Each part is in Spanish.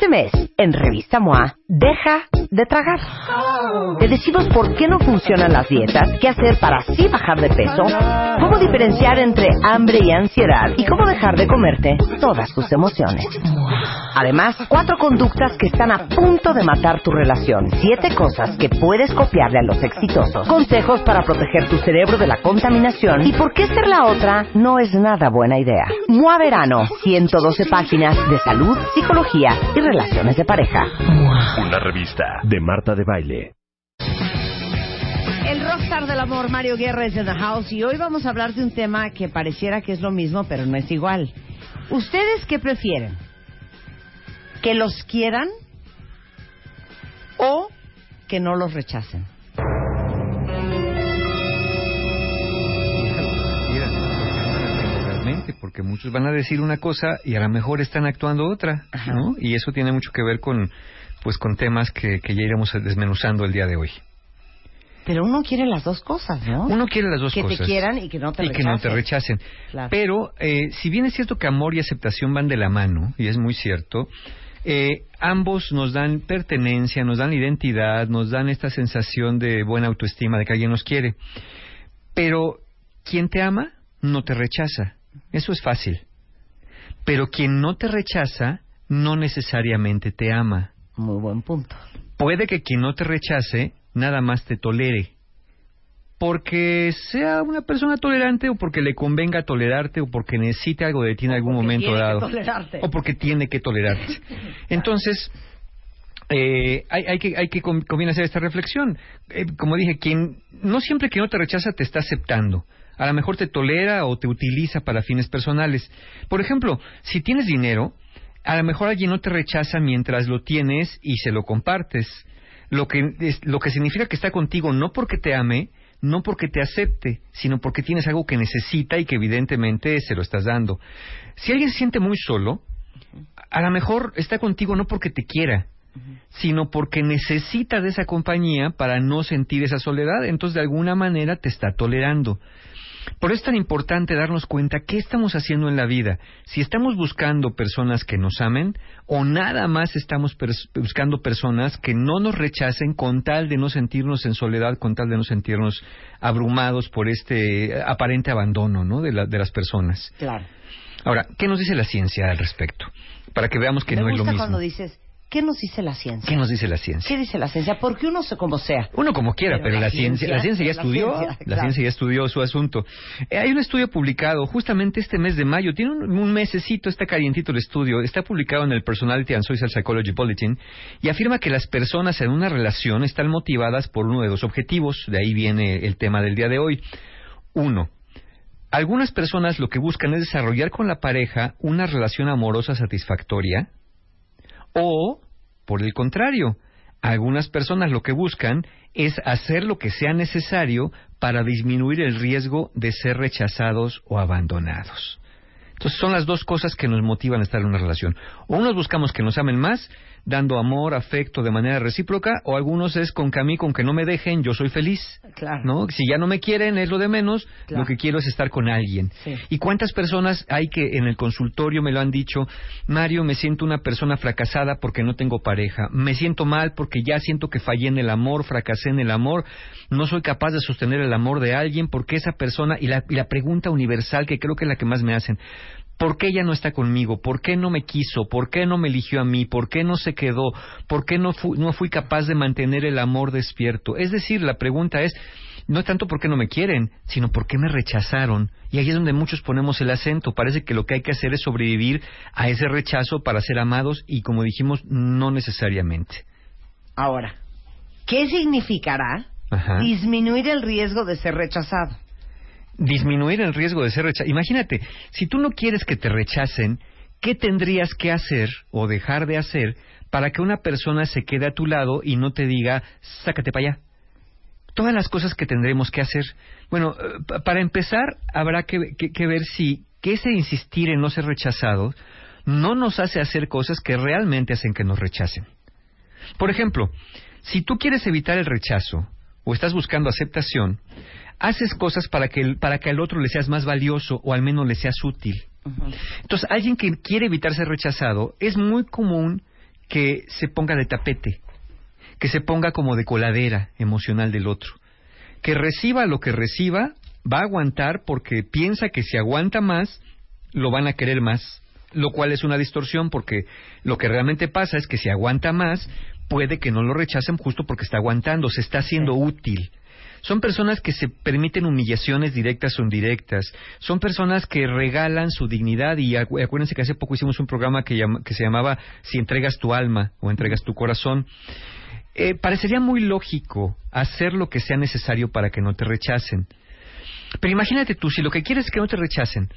Este mes, en Revista MOA, deja de tragar. Te decimos por qué no funcionan las dietas, qué hacer para así bajar de peso, cómo diferenciar entre hambre y ansiedad y cómo dejar de comerte todas tus emociones. Además, cuatro conductas que están a punto de matar tu relación, siete cosas que puedes copiarle a los exitosos, consejos para proteger tu cerebro de la contaminación y por qué ser la otra no es nada buena idea. MOA Verano, 112 páginas de salud, psicología y relaciones de pareja. Una revista de Marta de Baile. El rockstar del amor, Mario Guerra, es en the house y hoy vamos a hablar de un tema que pareciera que es lo mismo, pero no es igual. ¿Ustedes qué prefieren? ¿Que los quieran o que no los rechacen? Realmente, porque muchos van a decir una cosa y a lo mejor están actuando otra, ¿no? Y eso tiene mucho que ver con, pues, con temas que, que ya iremos desmenuzando el día de hoy. Pero uno quiere las dos cosas, ¿no? Uno quiere las dos que cosas. te quieran y que no te y rechacen. que no te rechacen. Claro. Pero, eh, si bien es cierto que amor y aceptación van de la mano, y es muy cierto, eh, ambos nos dan pertenencia, nos dan identidad, nos dan esta sensación de buena autoestima, de que alguien nos quiere. Pero quien te ama no te rechaza. Eso es fácil. Pero quien no te rechaza no necesariamente te ama. Muy buen punto. Puede que quien no te rechace nada más te tolere. Porque sea una persona tolerante o porque le convenga tolerarte o porque necesite algo de ti en algún momento dado. O porque tiene que tolerarte. Entonces, eh, hay, hay que, hay que con- conviene hacer esta reflexión. Eh, como dije, quien no siempre que no te rechaza te está aceptando. A lo mejor te tolera o te utiliza para fines personales. Por ejemplo, si tienes dinero, a lo mejor alguien no te rechaza mientras lo tienes y se lo compartes. Lo que, lo que significa que está contigo no porque te ame, no porque te acepte, sino porque tienes algo que necesita y que evidentemente se lo estás dando. Si alguien se siente muy solo, a lo mejor está contigo no porque te quiera, sino porque necesita de esa compañía para no sentir esa soledad, entonces de alguna manera te está tolerando. Por eso es tan importante darnos cuenta qué estamos haciendo en la vida. Si estamos buscando personas que nos amen o nada más estamos pers- buscando personas que no nos rechacen con tal de no sentirnos en soledad, con tal de no sentirnos abrumados por este aparente abandono ¿no? de, la- de las personas. Claro. Ahora, ¿qué nos dice la ciencia al respecto? Para que veamos que Me no es lo mismo. cuando dices, ¿qué nos dice la ciencia? ¿Qué nos dice la ciencia? ¿Qué dice la ciencia? Porque uno se como sea. Uno como quiera, Pero pero, la la, ciencia, ciencia, la ciencia ya la estudió, ciencia, la ciencia ya estudió su asunto. Eh, hay un estudio publicado justamente este mes de mayo, tiene un, un mesecito, está calientito el estudio, está publicado en el Personality and Social Psychology Bulletin y afirma que las personas en una relación están motivadas por uno de dos objetivos, de ahí viene el tema del día de hoy. Uno, algunas personas lo que buscan es desarrollar con la pareja una relación amorosa satisfactoria o, por el contrario, algunas personas lo que buscan es hacer lo que sea necesario para disminuir el riesgo de ser rechazados o abandonados. Entonces son las dos cosas que nos motivan a estar en una relación. O unos buscamos que nos amen más, dando amor, afecto de manera recíproca, o algunos es con que a mí, con que no me dejen, yo soy feliz. Claro. ¿no? Si ya no me quieren, es lo de menos, Claro. lo que quiero es estar con alguien. Sí. ¿Y cuántas personas hay que en el consultorio me lo han dicho, Mario, me siento una persona fracasada porque no tengo pareja, me siento mal porque ya siento que fallé en el amor, fracasé en el amor, no soy capaz de sostener el amor de alguien porque esa persona, y la, y la pregunta universal que creo que es la que más me hacen, ¿Por qué ella no está conmigo? ¿Por qué no me quiso? ¿Por qué no me eligió a mí? ¿Por qué no se quedó? ¿Por qué no, fu- no fui capaz de mantener el amor despierto? Es decir, la pregunta es, no tanto por qué no me quieren, sino por qué me rechazaron. Y ahí es donde muchos ponemos el acento. Parece que lo que hay que hacer es sobrevivir a ese rechazo para ser amados y, como dijimos, no necesariamente. Ahora, ¿qué significará Ajá. disminuir el riesgo de ser rechazado? Disminuir el riesgo de ser rechazado. Imagínate, si tú no quieres que te rechacen, ¿qué tendrías que hacer o dejar de hacer para que una persona se quede a tu lado y no te diga, sácate para allá. Todas las cosas que tendremos que hacer. Bueno, eh, para empezar, habrá que, ver si que ese insistir en no ser rechazado no nos hace hacer cosas que realmente hacen que nos rechacen. Por ejemplo, si tú quieres evitar el rechazo o estás buscando aceptación, haces cosas para que, el, para que al otro le seas más valioso o al menos le seas útil. Entonces, alguien que quiere evitar ser rechazado, es muy común que se ponga de tapete, que se ponga como de coladera emocional del otro, que reciba lo que reciba, va a aguantar porque piensa que si aguanta más, lo van a querer más, lo cual es una distorsión porque lo que realmente pasa es que si aguanta más, puede que no lo rechacen justo porque está aguantando, se está haciendo útil. Son personas que se permiten humillaciones directas o indirectas. Son personas que regalan su dignidad y acuérdense que hace poco hicimos un programa que, se llamaba Si entregas tu alma o entregas tu corazón. Eh, parecería muy lógico hacer lo que sea necesario para que no te rechacen. Pero imagínate tú, si lo que quieres es que no te rechacen,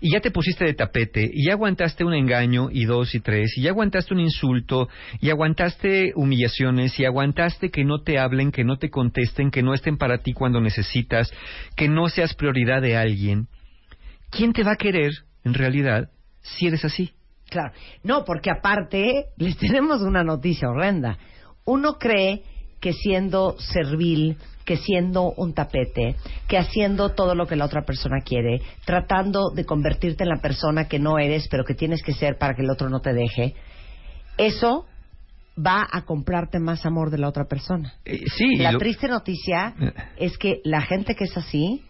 y ya te pusiste de tapete, y ya aguantaste un engaño, y dos y tres, y ya aguantaste un insulto, y aguantaste humillaciones, y aguantaste que no te hablen, que no te contesten, que no estén para ti cuando necesitas, que no seas prioridad de alguien, ¿quién te va a querer, en realidad, si eres así? Claro, no, porque aparte les tenemos una noticia horrenda. Uno cree que siendo servil, que siendo un tapete, que haciendo todo lo que la otra persona quiere, tratando de convertirte en la persona que no eres, pero que tienes que ser para que el otro no te deje, eso va a comprarte más amor de la otra persona. Eh, sí. La triste noticia eh. es que la gente que es así,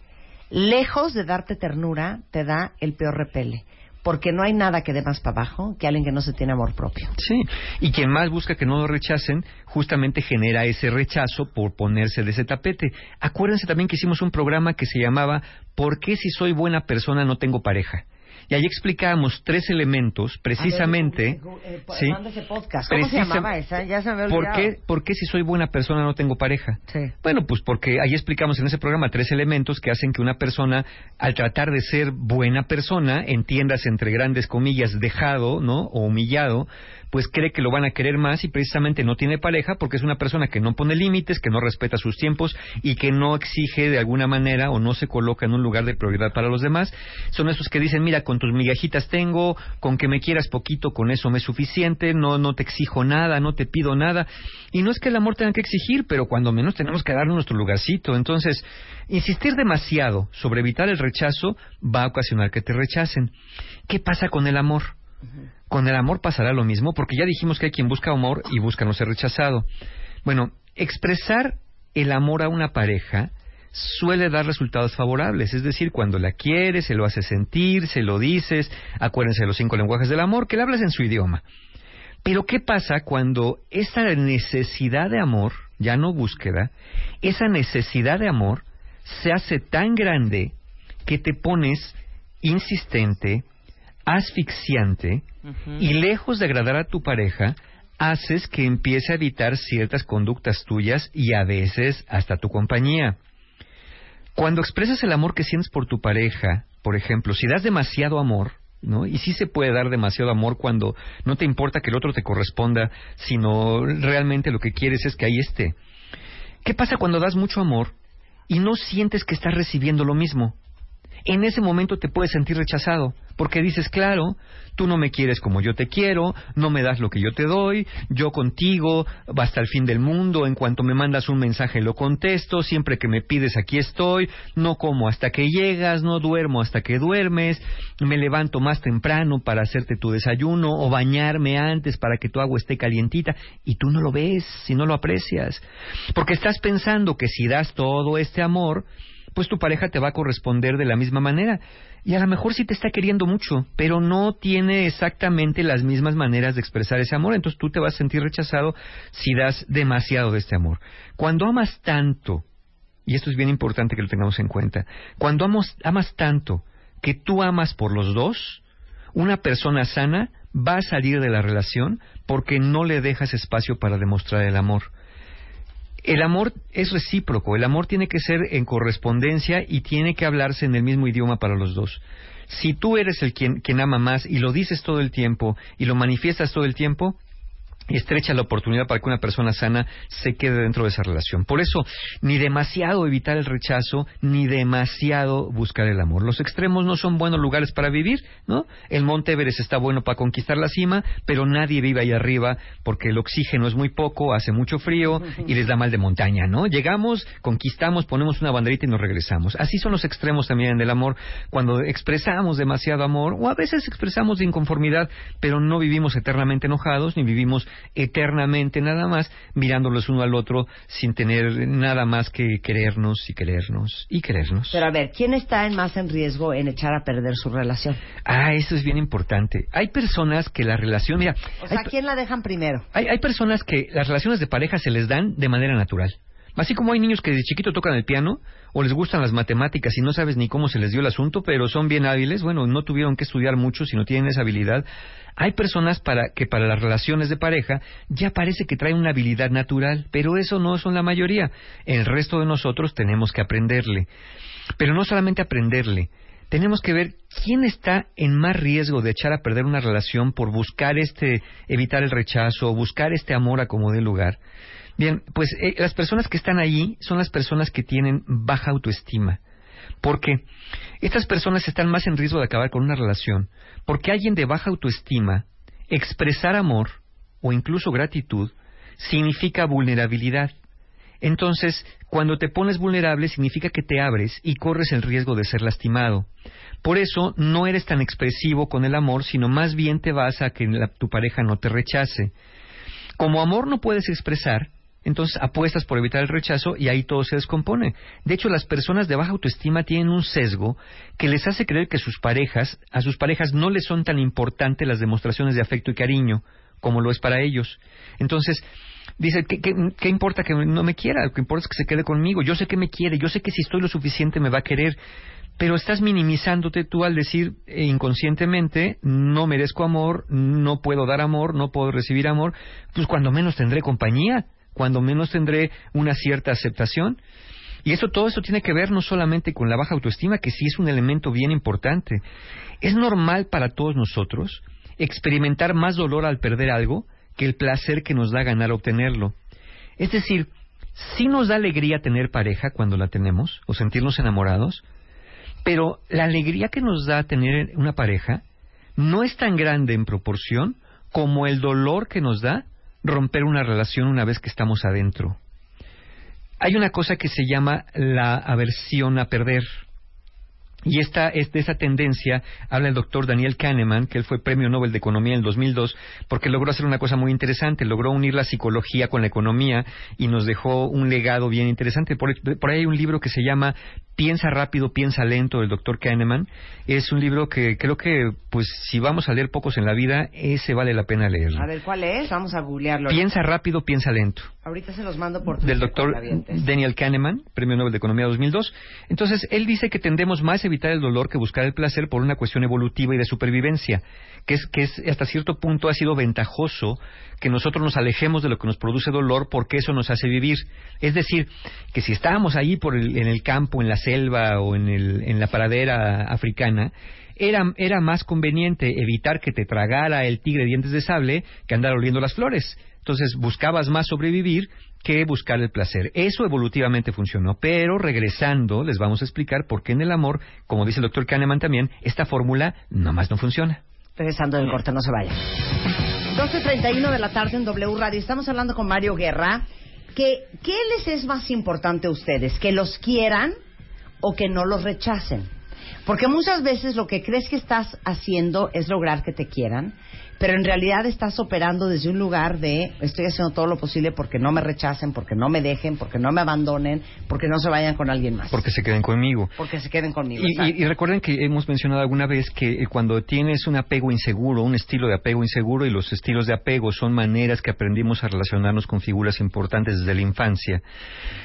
lejos de darte ternura, te da el peor repele porque no hay nada que dé más para abajo que alguien que no se tiene amor propio. Sí, y quien más busca que no lo rechacen, justamente genera ese rechazo por ponerse de ese tapete. Acuérdense también que hicimos un programa que se llamaba ¿Por qué si soy buena persona no tengo pareja? Y ahí explicábamos tres elementos, precisamente. Eh, ¿sí? podcast. ¿Cómo se llamaba esa? Ya se me ¿Por qué, ¿Por qué si soy buena persona no tengo pareja? Sí. Bueno, pues porque ahí explicamos en ese programa tres elementos que hacen que una persona, al tratar de ser buena persona, entiendas entre grandes comillas, dejado, ¿no? O humillado, pues cree que lo van a querer más y precisamente no tiene pareja porque es una persona que no pone límites, que no respeta sus tiempos y que no exige de alguna manera o no se coloca en un lugar de prioridad para los demás. Son esos que dicen, mira, con tus migajitas tengo, con que me quieras poquito, con eso me es suficiente, no, no te exijo nada, no te pido nada. Y no es que el amor tenga que exigir, pero cuando menos tenemos que darle nuestro lugarcito. Entonces, insistir demasiado sobre evitar el rechazo va a ocasionar que te rechacen. ¿Qué pasa con el amor? Con el amor pasará lo mismo, porque ya dijimos que hay quien busca amor y busca no ser rechazado. Bueno, expresar el amor a una pareja suele dar resultados favorables, es decir, cuando la quieres, se lo hace sentir, se lo dices, acuérdense de los cinco lenguajes del amor, que le hables en su idioma. Pero ¿qué pasa cuando esa necesidad de amor, ya no búsqueda, esa necesidad de amor se hace tan grande que te pones insistente, asfixiante y lejos de agradar a tu pareja, haces que empiece a evitar ciertas conductas tuyas y a veces hasta tu compañía. Cuando expresas el amor que sientes por tu pareja, por ejemplo, si das demasiado amor, ¿no? Y sí se puede dar demasiado amor cuando no te importa que el otro te corresponda, sino realmente lo que quieres es que ahí esté. ¿Qué pasa cuando das mucho amor y no sientes que estás recibiendo lo mismo? En ese momento te puedes sentir rechazado, porque dices, claro, tú no me quieres como yo te quiero, no me das lo que yo te doy, yo contigo, hasta el fin del mundo, en cuanto me mandas un mensaje lo contesto, siempre que me pides aquí estoy, no como hasta que llegas, no duermo hasta que duermes, me levanto más temprano para hacerte tu desayuno o bañarme antes para que tu agua esté calientita, y tú no lo ves, si no lo aprecias, porque estás pensando que si das todo este amor, pues tu pareja te va a corresponder de la misma manera. Y a lo mejor sí te está queriendo mucho, pero no tiene exactamente las mismas maneras de expresar ese amor, entonces tú te vas a sentir rechazado si das demasiado de este amor. Cuando amas tanto, y esto es bien importante que lo tengamos en cuenta, cuando amas tanto que tú amas por los dos, una persona sana va a salir de la relación porque no le dejas espacio para demostrar el amor. El amor es recíproco, el amor tiene que ser en correspondencia y tiene que hablarse en el mismo idioma para los dos. Si tú eres el quien, quien ama más y lo dices todo el tiempo y lo manifiestas todo el tiempo, estrecha la oportunidad para que una persona sana se quede dentro de esa relación. Por eso, ni demasiado evitar el rechazo, ni demasiado buscar el amor. Los extremos no son buenos lugares para vivir, ¿no? El Monte Everest está bueno para conquistar la cima, pero nadie vive ahí arriba porque el oxígeno es muy poco, hace mucho frío y les da mal de montaña, ¿no? Llegamos, conquistamos, ponemos una banderita y nos regresamos. Así son los extremos también en el amor, cuando expresamos demasiado amor o a veces expresamos de inconformidad, pero no vivimos eternamente enojados ni vivimos eternamente nada más mirándolos uno al otro sin tener nada más que querernos y querernos y querernos. Pero a ver, ¿quién está en más en riesgo en echar a perder su relación? Ah, eso es bien importante. Hay personas que la relación, mira, o sea, ¿quién la dejan primero? Hay, hay personas que las relaciones de pareja se les dan de manera natural. Así como hay niños que de chiquito tocan el piano o les gustan las matemáticas y no sabes ni cómo se les dio el asunto, pero son bien hábiles, bueno, no tuvieron que estudiar mucho, sino tienen esa habilidad. Hay personas para que para las relaciones de pareja ya parece que traen una habilidad natural, pero eso no son la mayoría. El resto de nosotros tenemos que aprenderle. Pero no solamente aprenderle, tenemos que ver quién está en más riesgo de echar a perder una relación por buscar este evitar el rechazo o buscar este amor a como dé lugar. Bien, pues eh, las personas que están allí son las personas que tienen baja autoestima. ¿Por qué? Estas personas están más en riesgo de acabar con una relación porque alguien de baja autoestima, expresar amor o incluso gratitud significa vulnerabilidad. Entonces, cuando te pones vulnerable significa que te abres y corres el riesgo de ser lastimado. Por eso no eres tan expresivo con el amor, sino más bien te vas a que tu pareja no te rechace. Como amor no puedes expresar, entonces apuestas por evitar el rechazo y ahí todo se descompone. De hecho, las personas de baja autoestima tienen un sesgo que les hace creer que sus parejas, a sus parejas no les son tan importantes las demostraciones de afecto y cariño como lo es para ellos. Entonces, dice, ¿qué, qué importa que no me quiera? Lo que importa es que se quede conmigo. Yo sé que me quiere, yo sé que si estoy lo suficiente me va a querer pero estás minimizándote tú al decir eh, inconscientemente no merezco amor, no puedo dar amor, no puedo recibir amor, pues cuando menos tendré compañía cuando menos tendré una cierta aceptación. Y eso, todo eso tiene que ver no solamente con la baja autoestima, que sí es un elemento bien importante. Es normal para todos nosotros experimentar más dolor al perder algo que el placer que nos da ganar obtenerlo. Es decir, sí nos da alegría tener pareja cuando la tenemos o sentirnos enamorados, pero la alegría que nos da tener una pareja no es tan grande en proporción como el dolor que nos da romper una relación una vez que estamos adentro. Hay una cosa que se llama la aversión a perder. Y esta, es de esa tendencia habla el doctor Daniel Kahneman, que él fue premio Nobel de Economía en el 2002, porque logró hacer una cosa muy interesante, logró unir la psicología con la economía y nos dejó un legado bien interesante. Por, por ahí hay un libro que se llama Piensa rápido, piensa lento del doctor Kahneman. Es un libro que creo que, pues, si vamos a leer pocos en la vida, ese vale la pena leerlo. A ver, ¿cuál es? Vamos a googlearlo. Piensa rápido, piensa lento. Ahorita se los mando por Del doctor Daniel Kahneman, Premio Nobel de Economía 2002. Entonces, él dice que tendemos más a evitar el dolor que buscar el placer por una cuestión evolutiva y de supervivencia, que es que es, hasta cierto punto ha sido ventajoso que nosotros nos alejemos de lo que nos produce dolor porque eso nos hace vivir. Es decir, que si estábamos ahí por en el campo, en la selva o en, el, en la pradera africana, era, era más conveniente evitar que te tragara el tigre dientes de sable que andar oliendo las flores. Entonces buscabas más sobrevivir que buscar el placer. Eso evolutivamente funcionó, pero regresando les vamos a explicar por qué en el amor, como dice el doctor Kahneman también, esta fórmula nomás no funciona. Regresando del corte, no se vaya. 12.31 de la tarde en W Radio. Estamos hablando con Mario Guerra. Que, ¿Qué les es más importante a ustedes? ¿Que los quieran o que no los rechacen? Porque muchas veces lo que crees que estás haciendo es lograr que te quieran, pero en realidad estás operando desde un lugar de estoy haciendo todo lo posible porque no me rechacen, porque no me dejen, porque no me abandonen, porque no se vayan con alguien más. Porque se queden conmigo. Porque se queden conmigo. Y, recuerden que hemos mencionado alguna vez que eh, cuando tienes un apego inseguro, un estilo de apego inseguro, y los estilos de apego son maneras que aprendimos a relacionarnos con figuras importantes desde la infancia,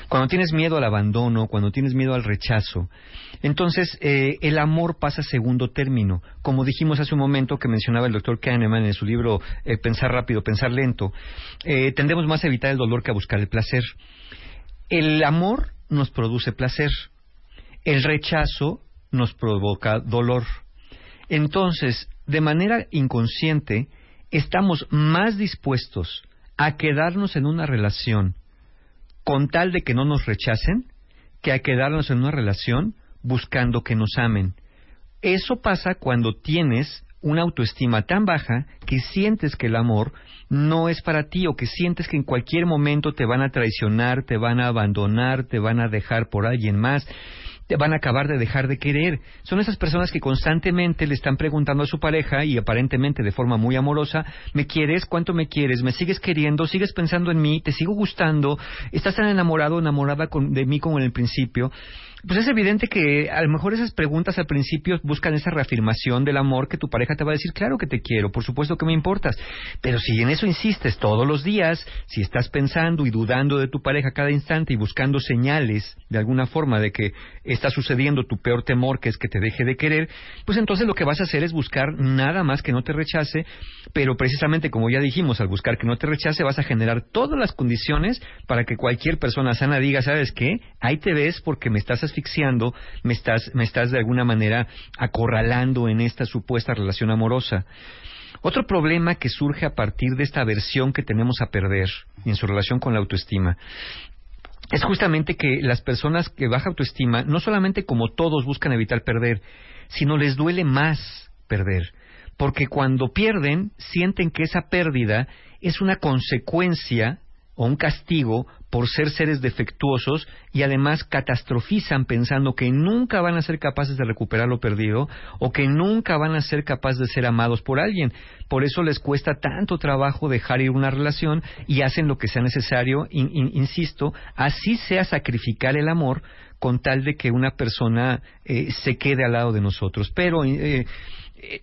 cuando tienes miedo al abandono, cuando tienes miedo al rechazo, entonces eh, el amor pasa a segundo término. Como dijimos hace un momento que mencionaba el doctor Kahneman en su libro eh, Pensar rápido, pensar lento, eh, tendemos más a evitar el dolor que a buscar el placer. El amor nos produce placer, el rechazo nos provoca dolor. Entonces, de manera inconsciente, estamos más dispuestos a quedarnos en una relación con tal de que no nos rechacen que a quedarnos en una relación buscando que nos amen. Eso pasa cuando tienes una autoestima tan baja que sientes que el amor no es para ti o que sientes que en cualquier momento te van a traicionar, te van a abandonar, te van a dejar por alguien más te van a acabar de dejar de querer. Son esas personas que constantemente le están preguntando a su pareja y aparentemente de forma muy amorosa, ¿me quieres? ¿Cuánto me quieres? ¿Me sigues queriendo? ¿Sigues pensando en mí? ¿Te sigo gustando? ¿Estás tan enamorado o enamorada de mí como en el principio? pues es evidente que a lo mejor esas preguntas al principio buscan esa reafirmación del amor que tu pareja te va a decir, claro que te quiero, por supuesto que me importas, pero si en eso insistes todos los días, si estás pensando y dudando de tu pareja cada instante y buscando señales de alguna forma de que está sucediendo tu peor temor, que es que te deje de querer, pues entonces lo que vas a hacer es buscar nada más que no te rechace, pero precisamente como ya dijimos, al buscar que no te rechace vas a generar todas las condiciones para que cualquier persona sana diga, ¿sabes qué? Ahí te ves porque me estás asfixiando, me estás, me estás de alguna manera acorralando en esta supuesta relación amorosa. Otro problema que surge a partir de esta aversión que tenemos a perder en su relación con la autoestima es justamente que las personas que baja autoestima no solamente como todos buscan evitar perder, sino les duele más perder, porque cuando pierden sienten que esa pérdida es una consecuencia o un castigo por ser seres defectuosos y además catastrofizan pensando que nunca van a ser capaces de recuperar lo perdido o que nunca van a ser capaces de ser amados por alguien. Por eso les cuesta tanto trabajo dejar ir una relación y hacen lo que sea necesario, insisto, así sea sacrificar el amor con tal de que una persona eh, se quede al lado de nosotros. Pero eh,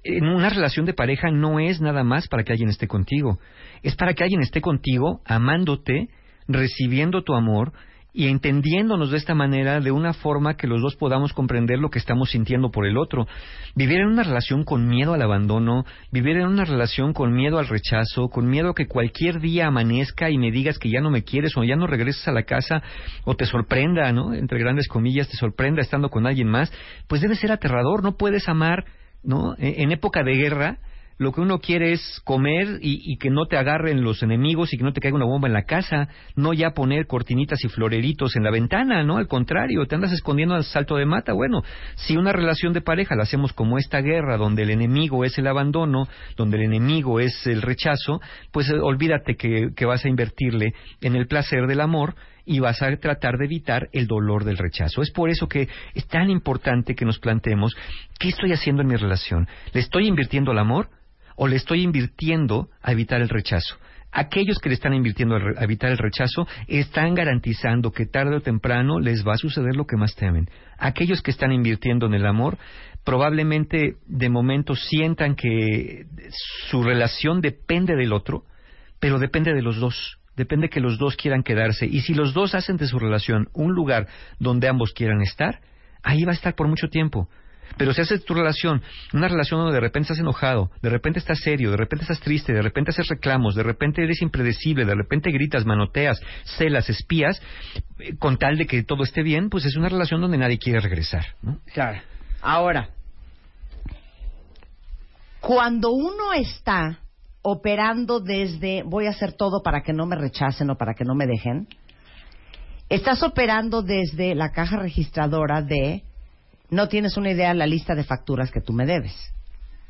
en una relación de pareja no es nada más para que alguien esté contigo es para que alguien esté contigo, amándote, recibiendo tu amor y entendiéndonos de esta manera de una forma que los dos podamos comprender lo que estamos sintiendo por el otro. Vivir en una relación con miedo al abandono, vivir en una relación con miedo al rechazo, con miedo a que cualquier día amanezca y me digas que ya no me quieres o ya no regreses a la casa o te sorprenda, ¿no? Entre grandes comillas, te sorprenda estando con alguien más, pues debe ser aterrador, no puedes amar, ¿no? E, en época de guerra, lo que uno quiere es comer y, que no te agarren los enemigos y que no te caiga una bomba en la casa, no ya poner cortinitas y floreritos en la ventana, ¿no? Al contrario, te andas escondiendo al salto de mata. Bueno, si una relación de pareja la hacemos como esta guerra, donde el enemigo es el abandono, donde el enemigo es el rechazo, pues eh, olvídate que, que vas a invertirle en el placer del amor y vas a tratar de evitar el dolor del rechazo. Es por eso que es tan importante que nos planteemos, ¿qué estoy haciendo en mi relación? ¿Le estoy invirtiendo el amor? O le estoy invirtiendo a evitar el rechazo. Aquellos que le están invirtiendo a evitar el rechazo están garantizando que tarde o temprano les va a suceder lo que más temen. Aquellos que están invirtiendo en el amor probablemente de momento sientan que su relación depende del otro, pero depende de los dos. Depende que los dos quieran quedarse. Y si los dos hacen de su relación un lugar donde ambos quieran estar, ahí va a estar por mucho tiempo. Pero si haces tu relación, una relación donde de repente estás enojado, de repente estás serio, de repente estás triste, de repente haces reclamos, de repente eres impredecible, de repente gritas, manoteas, celas, espías, eh, con tal de que todo esté bien, pues es una relación donde nadie quiere regresar. ¿no? Claro. Ahora, cuando uno está operando desde voy a hacer todo para que no me rechacen o para que no me dejen, estás operando desde la caja registradora de no tienes una idea de la lista de facturas que tú me debes.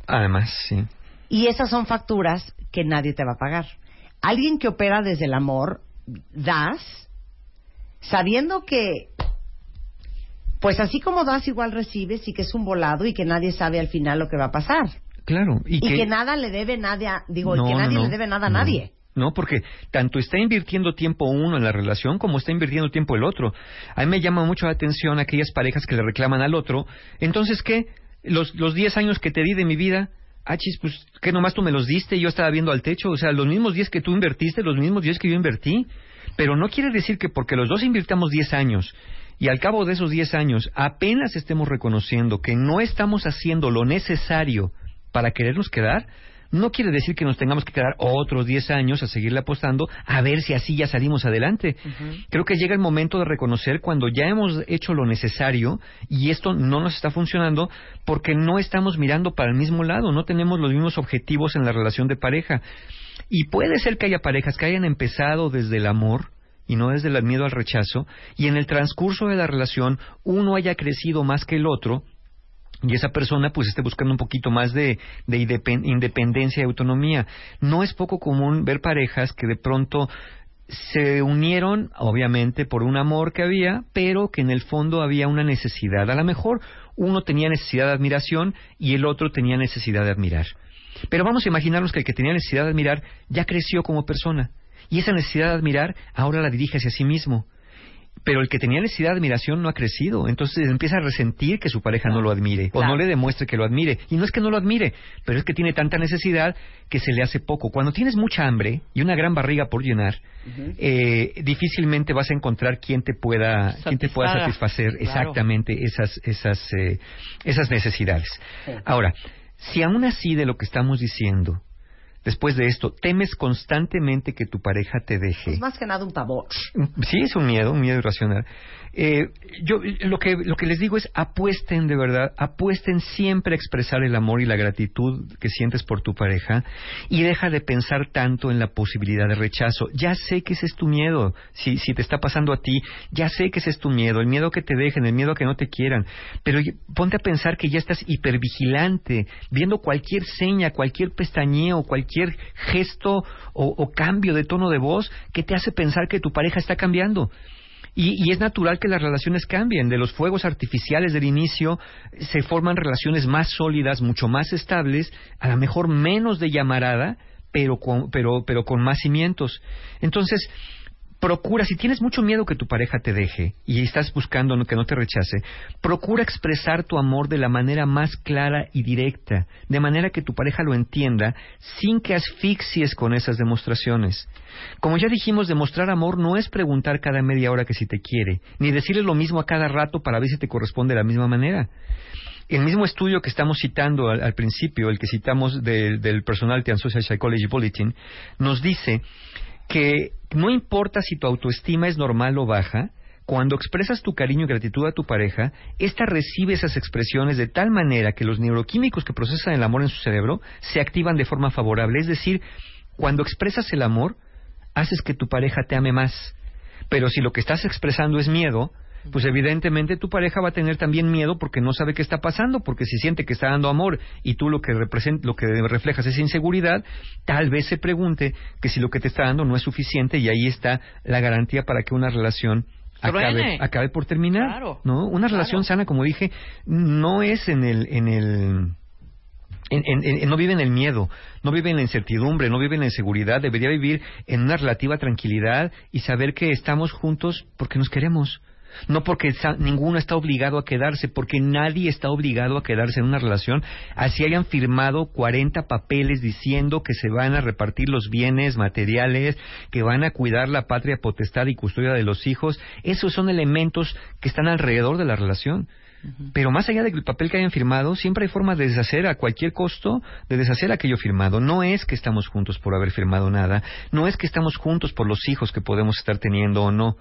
Además, sí. Y esas son facturas que nadie te va a pagar. Alguien que opera desde el amor, das, sabiendo que, pues así como das, igual recibes y que es un volado y que nadie sabe al final lo que va a pasar. Claro. Y, que... nada le debe nadie, digo, que nadie le debe nada a nadie. ¿No? Porque tanto está invirtiendo tiempo uno en la relación como está invirtiendo tiempo el otro. A mí me llama mucho la atención aquellas parejas que le reclaman al otro. Entonces, ¿qué? Los, los 10 años que te di de mi vida, achis, pues, ¿qué nomás tú me los diste y yo estaba viendo al techo? O sea, los mismos 10 que tú invertiste, los mismos 10 que yo invertí. Pero no quiere decir que porque los dos invirtamos 10 años y al cabo de esos 10 años apenas estemos reconociendo que no estamos haciendo lo necesario para querernos quedar, no quiere decir que nos tengamos que quedar otros 10 años a seguirle apostando a ver si así ya salimos adelante. Creo que llega el momento de reconocer cuando ya hemos hecho lo necesario y esto no nos está funcionando porque no estamos mirando para el mismo lado, no tenemos los mismos objetivos en la relación de pareja. Y puede ser que haya parejas que hayan empezado desde el amor y no desde el miedo al rechazo, y en el transcurso de la relación uno haya crecido más que el otro, y esa persona pues esté buscando un poquito más de, de independencia y autonomía. No es poco común ver parejas que de pronto se unieron, obviamente, por un amor que había, pero que en el fondo había una necesidad. A lo mejor uno tenía necesidad de admiración y el otro tenía necesidad de admirar. Pero vamos a imaginarnos que el que tenía necesidad de admirar ya creció como persona. Y esa necesidad de admirar ahora la dirige hacia sí mismo. Pero el que tenía necesidad de admiración no ha crecido, entonces empieza a resentir que su pareja no lo admire o no le demuestre que lo admire. Y no es que no lo admire, pero es que tiene tanta necesidad que se le hace poco. Cuando tienes mucha hambre y una gran barriga por llenar, eh, difícilmente vas a encontrar quien te pueda, quien te pueda satisfacer exactamente esas, esas, eh, esas necesidades. Ahora, si aún así de lo que estamos diciendo después de esto, temes constantemente que tu pareja te deje. Es más que nada un pavor. Sí, es un miedo, un miedo irracional. Eh, yo lo que, lo que les digo es apuesten de verdad, apuesten siempre a expresar el amor y la gratitud que sientes por tu pareja y deja de pensar tanto en la posibilidad de rechazo. Ya sé que ese es tu miedo, si, si te está pasando a ti, ya sé que ese es tu miedo, el miedo que te dejen, el miedo a que no te quieran, pero ponte a pensar que ya estás hipervigilante, viendo cualquier seña, cualquier pestañeo, cualquier gesto o, cambio de tono de voz que te hace pensar que tu pareja está cambiando. Y, es natural que las relaciones cambien. De los fuegos artificiales del inicio se forman relaciones más sólidas, mucho más estables, a lo mejor menos de llamarada, pero con, pero, pero con más cimientos. Entonces, procura, si tienes mucho miedo que tu pareja te deje y estás buscando que no te rechace, procura expresar tu amor de la manera más clara y directa, de manera que tu pareja lo entienda sin que asfixies con esas demostraciones. Como ya dijimos, demostrar amor no es preguntar cada media hora que si te quiere, ni decirle lo mismo a cada rato para ver si te corresponde de la misma manera. El mismo estudio que estamos citando al, principio, el que citamos del Personality and Social Psychology Bulletin, nos dice que no importa si tu autoestima es normal o baja, cuando expresas tu cariño y gratitud a tu pareja, ésta recibe esas expresiones de tal manera que los neuroquímicos que procesan el amor en su cerebro se activan de forma favorable. Es decir, cuando expresas el amor, haces que tu pareja te ame más. Pero si lo que estás expresando es miedo, pues evidentemente tu pareja va a tener también miedo porque no sabe qué está pasando, porque si siente que está dando amor. Y tú lo que lo que reflejas es inseguridad, tal vez se pregunte que si lo que te está dando no es suficiente y ahí está la garantía para que una relación acabe, acabe por terminar, ¿no? Una relación sana, como dije, no es en el en el no vive en el miedo, no vive en la incertidumbre, no vive en la inseguridad, debería vivir en una relativa tranquilidad y saber que estamos juntos porque nos queremos no porque ninguno está obligado a quedarse, porque nadie está obligado a quedarse en una relación, así hayan firmado 40 papeles diciendo que se van a repartir los bienes materiales, que van a cuidar la patria potestad y custodia de los hijos, esos son elementos que están alrededor de la relación. Pero más allá del papel que hayan firmado, siempre hay forma de deshacer a cualquier costo, de deshacer aquello firmado. No es que estamos juntos por haber firmado nada, no es que estamos juntos por los hijos que podemos estar teniendo o no.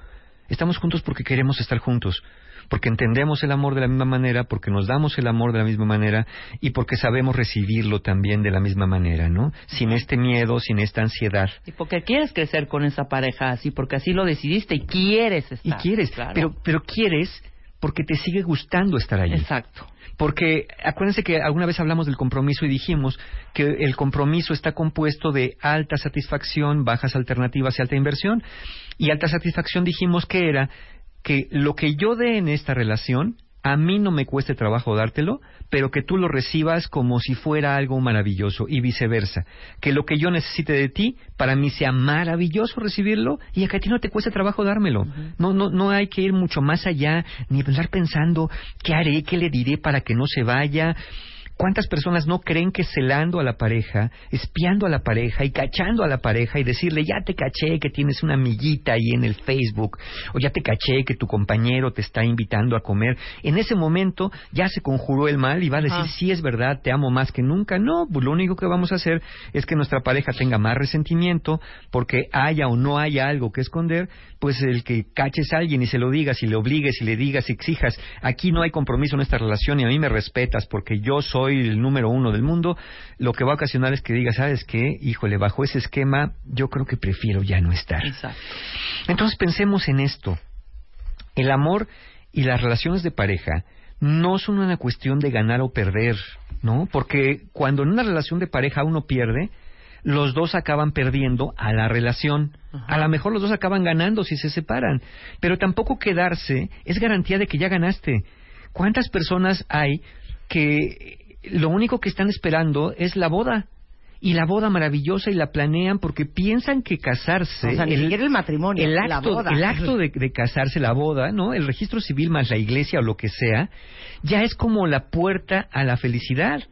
Estamos juntos porque queremos estar juntos, porque entendemos el amor de la misma manera, porque nos damos el amor de la misma manera y porque sabemos recibirlo también de la misma manera, ¿no? Sin este miedo, sin esta ansiedad. Y porque quieres crecer con esa pareja así, porque así lo decidiste y quieres estar. Y quieres, pero, pero quieres porque te sigue gustando estar allí. Exacto. Porque acuérdense que alguna vez hablamos del compromiso y dijimos que el compromiso está compuesto de alta satisfacción, bajas alternativas y alta inversión. Y alta satisfacción dijimos que era que lo que yo dé en esta relación, a mí no me cueste trabajo dártelo, pero que tú lo recibas como si fuera algo maravilloso y viceversa. Que lo que yo necesite de ti, para mí sea maravilloso recibirlo y a que a ti no te cueste trabajo dármelo. no, no, no hay que ir mucho más allá, ni estar pensando qué haré, qué le diré para que no se vaya. ¿Cuántas personas no creen que celando a la pareja, espiando a la pareja y cachando a la pareja y decirle, ya te caché que tienes una amiguita ahí en el Facebook, o ya te caché que tu compañero te está invitando a comer? En ese momento ya se conjuró el mal y va a decir, sí es verdad, te amo más que nunca. No, pues lo único que vamos a hacer es que nuestra pareja tenga más resentimiento porque haya o no haya algo que esconder, pues el que caches a alguien y se lo digas y le obligues y le digas y exijas, aquí no hay compromiso en esta relación y a mí me respetas porque yo soy soy el número uno del mundo, lo que va a ocasionar es que digas, ¿sabes qué? Híjole, bajo ese esquema yo creo que prefiero ya no estar. Exacto. Entonces pensemos en esto. El amor y las relaciones de pareja no son una cuestión de ganar o perder, ¿no? Porque cuando en una relación de pareja uno pierde, los dos acaban perdiendo a la relación. A lo mejor los dos acaban ganando si se separan, pero tampoco quedarse es garantía de que ya ganaste. ¿Cuántas personas hay que lo único que están esperando es la boda? Y la boda maravillosa y la planean porque piensan que casarse... O sea, ni siquiera el matrimonio, el la acto, boda. el acto de, de casarse, la boda, ¿no? El registro civil más la iglesia o lo que sea, ya es como la puerta a la felicidad.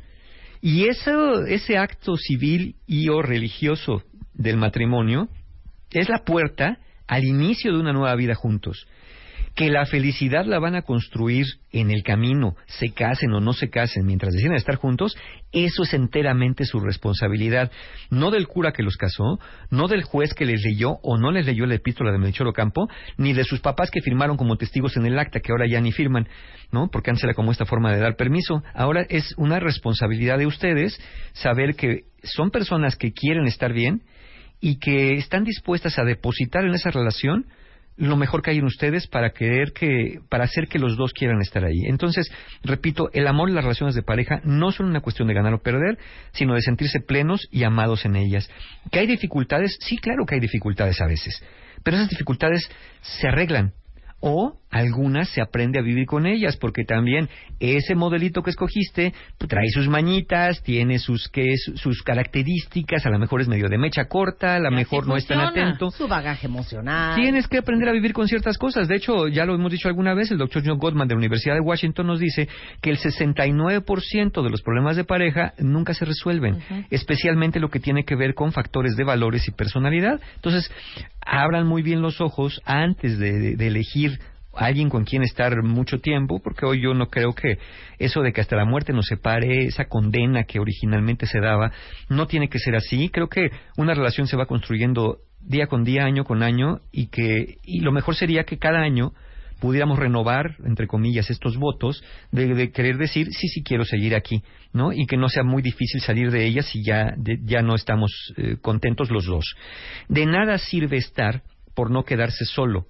Y eso, ese acto civil y o religioso del matrimonio es la puerta al inicio de una nueva vida juntos. Que la felicidad la van a construir en el camino, se casen o no se casen, mientras deciden estar juntos, eso es enteramente su responsabilidad. No del cura que los casó, no del juez que les leyó o no les leyó la epístola de Melchor Ocampo, ni de sus papás que firmaron como testigos en el acta, que ahora ya ni firman, ¿no? Porque antes era como esta forma de dar permiso. Ahora es una responsabilidad de ustedes saber que son personas que quieren estar bien y que están dispuestas a depositar en esa relación lo mejor que hay en ustedes para querer que, para hacer que los dos quieran estar ahí. Entonces, repito, el amor y las relaciones de pareja no son una cuestión de ganar o perder, sino de sentirse plenos y amados en ellas. ¿Que hay dificultades? Sí, claro que hay dificultades a veces, pero esas dificultades se arreglan o algunas se aprende a vivir con ellas, porque también ese modelito que escogiste pues, trae sus mañitas, tiene sus ¿qué es? sus características, a lo mejor es medio de mecha corta, a lo mejor no es tan atento. Su bagaje emocional. Tienes que aprender a vivir con ciertas cosas. De hecho, ya lo hemos dicho alguna vez, el doctor John Gottman de la Universidad de Washington nos dice que el 69% de los problemas de pareja nunca se resuelven, especialmente lo que tiene que ver con factores de valores y personalidad. Entonces, abran muy bien los ojos antes de, de- de elegir alguien con quien estar mucho tiempo, porque hoy yo no creo que eso de que hasta la muerte nos separe, esa condena que originalmente se daba, no tiene que ser así. Creo que una relación se va construyendo día con día, año con año, y que y lo mejor sería que cada año pudiéramos renovar, entre comillas, estos votos de, querer decir, sí, sí quiero seguir aquí, ¿no? Y que no sea muy difícil salir de ellas si ya, de- ya no estamos eh, contentos los dos. De nada sirve estar por no quedarse solo.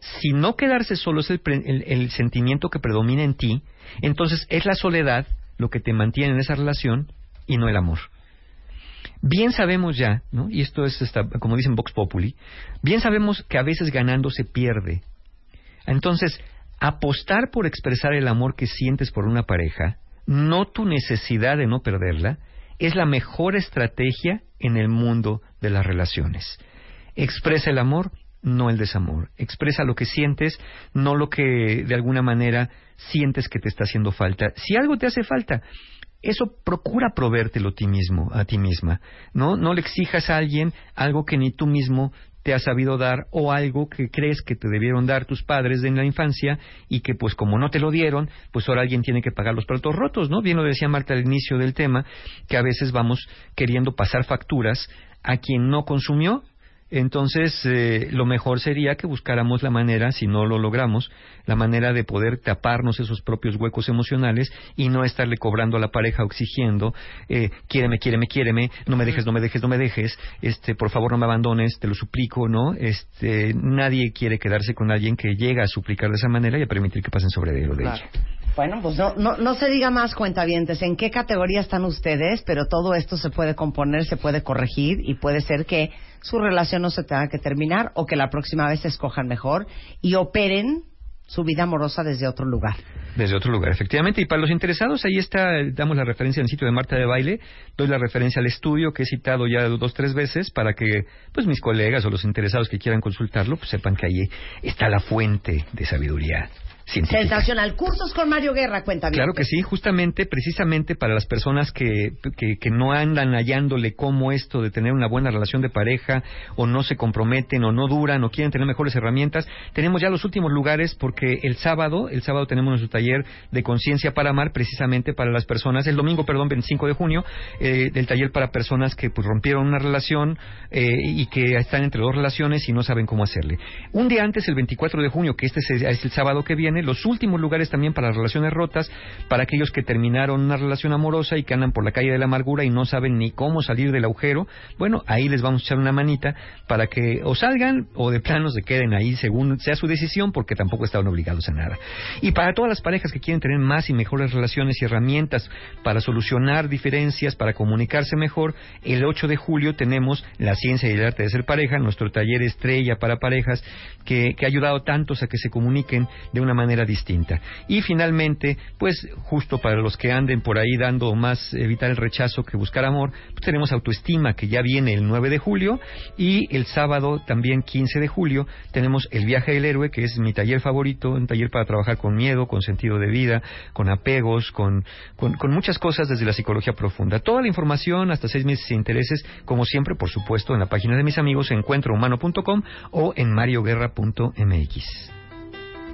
Si no quedarse solo es el, el- sentimiento que predomina en ti, entonces es la soledad lo que te mantiene en esa relación y no el amor. Bien sabemos ya, ¿no? y esto es, como dicen Vox Populi, bien sabemos que a veces ganando se pierde. Entonces, apostar por expresar el amor que sientes por una pareja, no tu necesidad de no perderla, es la mejor estrategia en el mundo de las relaciones. Expresa el amor, no el desamor. Expresa lo que sientes, no lo que de alguna manera sientes que te está haciendo falta. Si algo te hace falta, eso procura proveértelo a ti mismo, a ti misma. No, no le exijas a alguien algo que ni tú mismo te has sabido dar o algo que crees que te debieron dar tus padres en la infancia y que pues como no te lo dieron, pues ahora alguien tiene que pagar los platos rotos, ¿no? Bien lo decía Marta al inicio del tema, que a veces vamos queriendo pasar facturas a quien no consumió entonces, eh, lo mejor sería que buscáramos la manera, si no lo logramos, la manera de poder taparnos esos propios huecos emocionales y no estarle cobrando a la pareja o exigiendo, eh, quiéreme, quiéreme, quiéreme, no me dejes, no me dejes, no me dejes, este, por favor no me abandones, te lo suplico, ¿no? Este, nadie quiere quedarse con alguien que llega a suplicar de esa manera y a permitir que pasen sobre él o de Claro. ella. Bueno, pues no, no, no se diga más, cuentavientes, en qué categoría están ustedes, pero todo esto se puede componer, se puede corregir y puede ser que su relación no se tenga que terminar o que la próxima vez se escojan mejor y operen su vida amorosa desde otro lugar. Desde otro lugar, efectivamente. Y para los interesados, ahí está, damos la referencia en el sitio de Marta de Baile, doy la referencia al estudio que he citado ya dos, tres veces para que pues mis colegas o los interesados que quieran consultarlo, pues sepan que ahí está la fuente de sabiduría científica. Sensacional. Cursos con Mario Guerra, cuentavientes. Claro que sí, justamente, precisamente para las personas que, que, que no andan hallándole cómo esto de tener una buena relación de pareja, o no se comprometen, o no duran, o quieren tener mejores herramientas, tenemos ya los últimos lugares porque el sábado, el sábado tenemos nuestro taller de conciencia para amar, precisamente para las personas, el domingo, perdón, 25 de junio, eh, del taller para personas que pues rompieron una relación eh, y que están entre dos relaciones y no saben cómo hacerle. Un día antes, el 24 de junio, que este es, es el sábado que viene, Los últimos lugares también para relaciones rotas, para aquellos que terminaron una relación amorosa y que andan por la calle de la amargura y no saben ni cómo salir del agujero. Bueno, ahí les vamos a echar una manita para que o salgan o de plano se queden ahí según sea su decisión, porque tampoco estaban obligados a nada. Y para todas las parejas que quieren tener más y mejores relaciones y herramientas para solucionar diferencias, para comunicarse mejor, el 8 de julio tenemos la ciencia y el arte de ser pareja, nuestro taller estrella para parejas, que, que ha ayudado tantos a que se comuniquen de una manera distinta. Y finalmente, pues justo para los que anden por ahí dando más evitar el rechazo que buscar amor, pues tenemos autoestima que ya viene el 9 de julio y el sábado también 15 de julio tenemos el viaje del héroe que es mi taller favorito, un taller para trabajar con miedo, con sentido de vida, con apegos, con, con, con muchas cosas desde la psicología profunda. Toda la información hasta seis meses de intereses, como siempre, por supuesto, en la página de mis amigos encuentrohumano.com o en marioguerra.mx.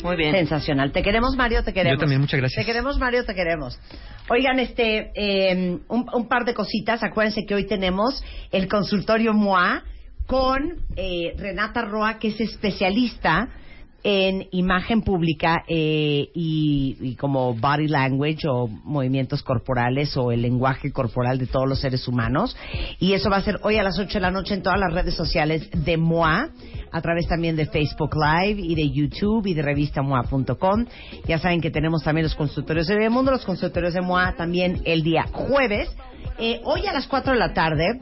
Muy bien. Sensacional. Te queremos, Mario, te queremos. Yo también, muchas gracias. Te queremos, Mario, te queremos. Oigan, este, eh, un, un, par de cositas. Acuérdense que hoy tenemos el consultorio MOA con eh, Renata Roa, que es especialista en imagen pública eh, y, y, como body language o movimientos corporales o el lenguaje corporal de todos los seres humanos. Y eso va a ser hoy a las 8 de la noche en todas las redes sociales de MOA, a través también de Facebook Live y de YouTube y de revistamoa.com. Ya saben que tenemos también los consultorios de Mundo, los consultorios de MOA también el día jueves. Eh, hoy a las 4 de la tarde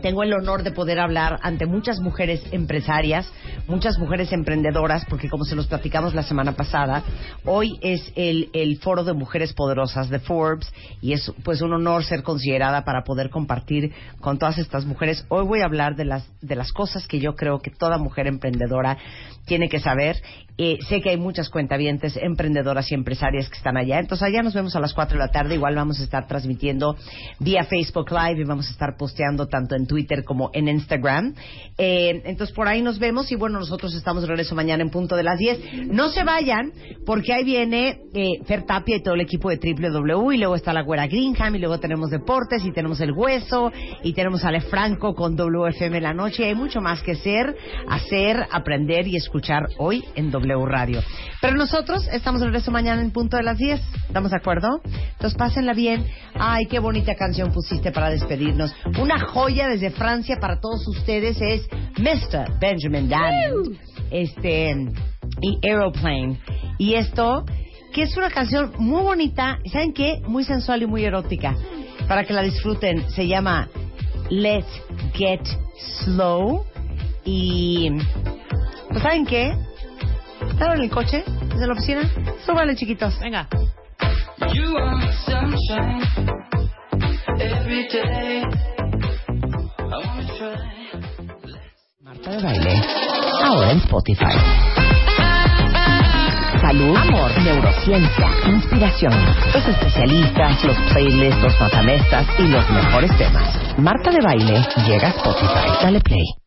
tengo el honor de poder hablar ante muchas mujeres empresarias, muchas mujeres emprendedoras, porque como se los platicamos la semana pasada, hoy es el, el foro de mujeres poderosas de Forbes y es pues un honor ser considerada para poder compartir con todas estas mujeres. Hoy voy a hablar de las, de las cosas que yo creo que toda mujer emprendedora tiene que saber. Eh, sé que hay muchas cuentavientes emprendedoras y empresarias que están allá. Entonces allá nos vemos a las 4 de la tarde. Igual vamos a estar transmitiendo vía Facebook Live y vamos a estar posteando tanto en Twitter como en Instagram. Eh, entonces por ahí nos vemos y bueno, nosotros estamos de regreso mañana en punto de las 10. No se vayan porque ahí viene eh, Fer Tapia y todo el equipo de WW y luego está la güera Greenham y luego tenemos deportes y tenemos el hueso y tenemos a Ale Franco con WFM la noche. Hay mucho más que hacer, hacer, aprender y escuchar hoy en W Radio. Pero nosotros estamos de regreso mañana en punto de las 10. ¿Estamos de acuerdo? Entonces pásenla bien. Ay, qué bonita canción pusiste para despedirnos. Una joya desde Francia para todos ustedes es Mr. Benjamin Diamond. Este y Aeroplane. Y esto que es una canción muy bonita, ¿saben qué? Muy sensual y muy erótica. Para que la disfruten, se llama Let's Get Slow. Y, pues, ¿saben qué? ¿Están en el coche? ¿Desde la oficina? Súbale, chiquitos. Venga. You are sunshine every day. Marta de baile. Ahora en Spotify. Salud, amor, neurociencia, inspiración, los especialistas, los playlists, los matamestas y los mejores temas. Marta de baile llega a Spotify. Dale play.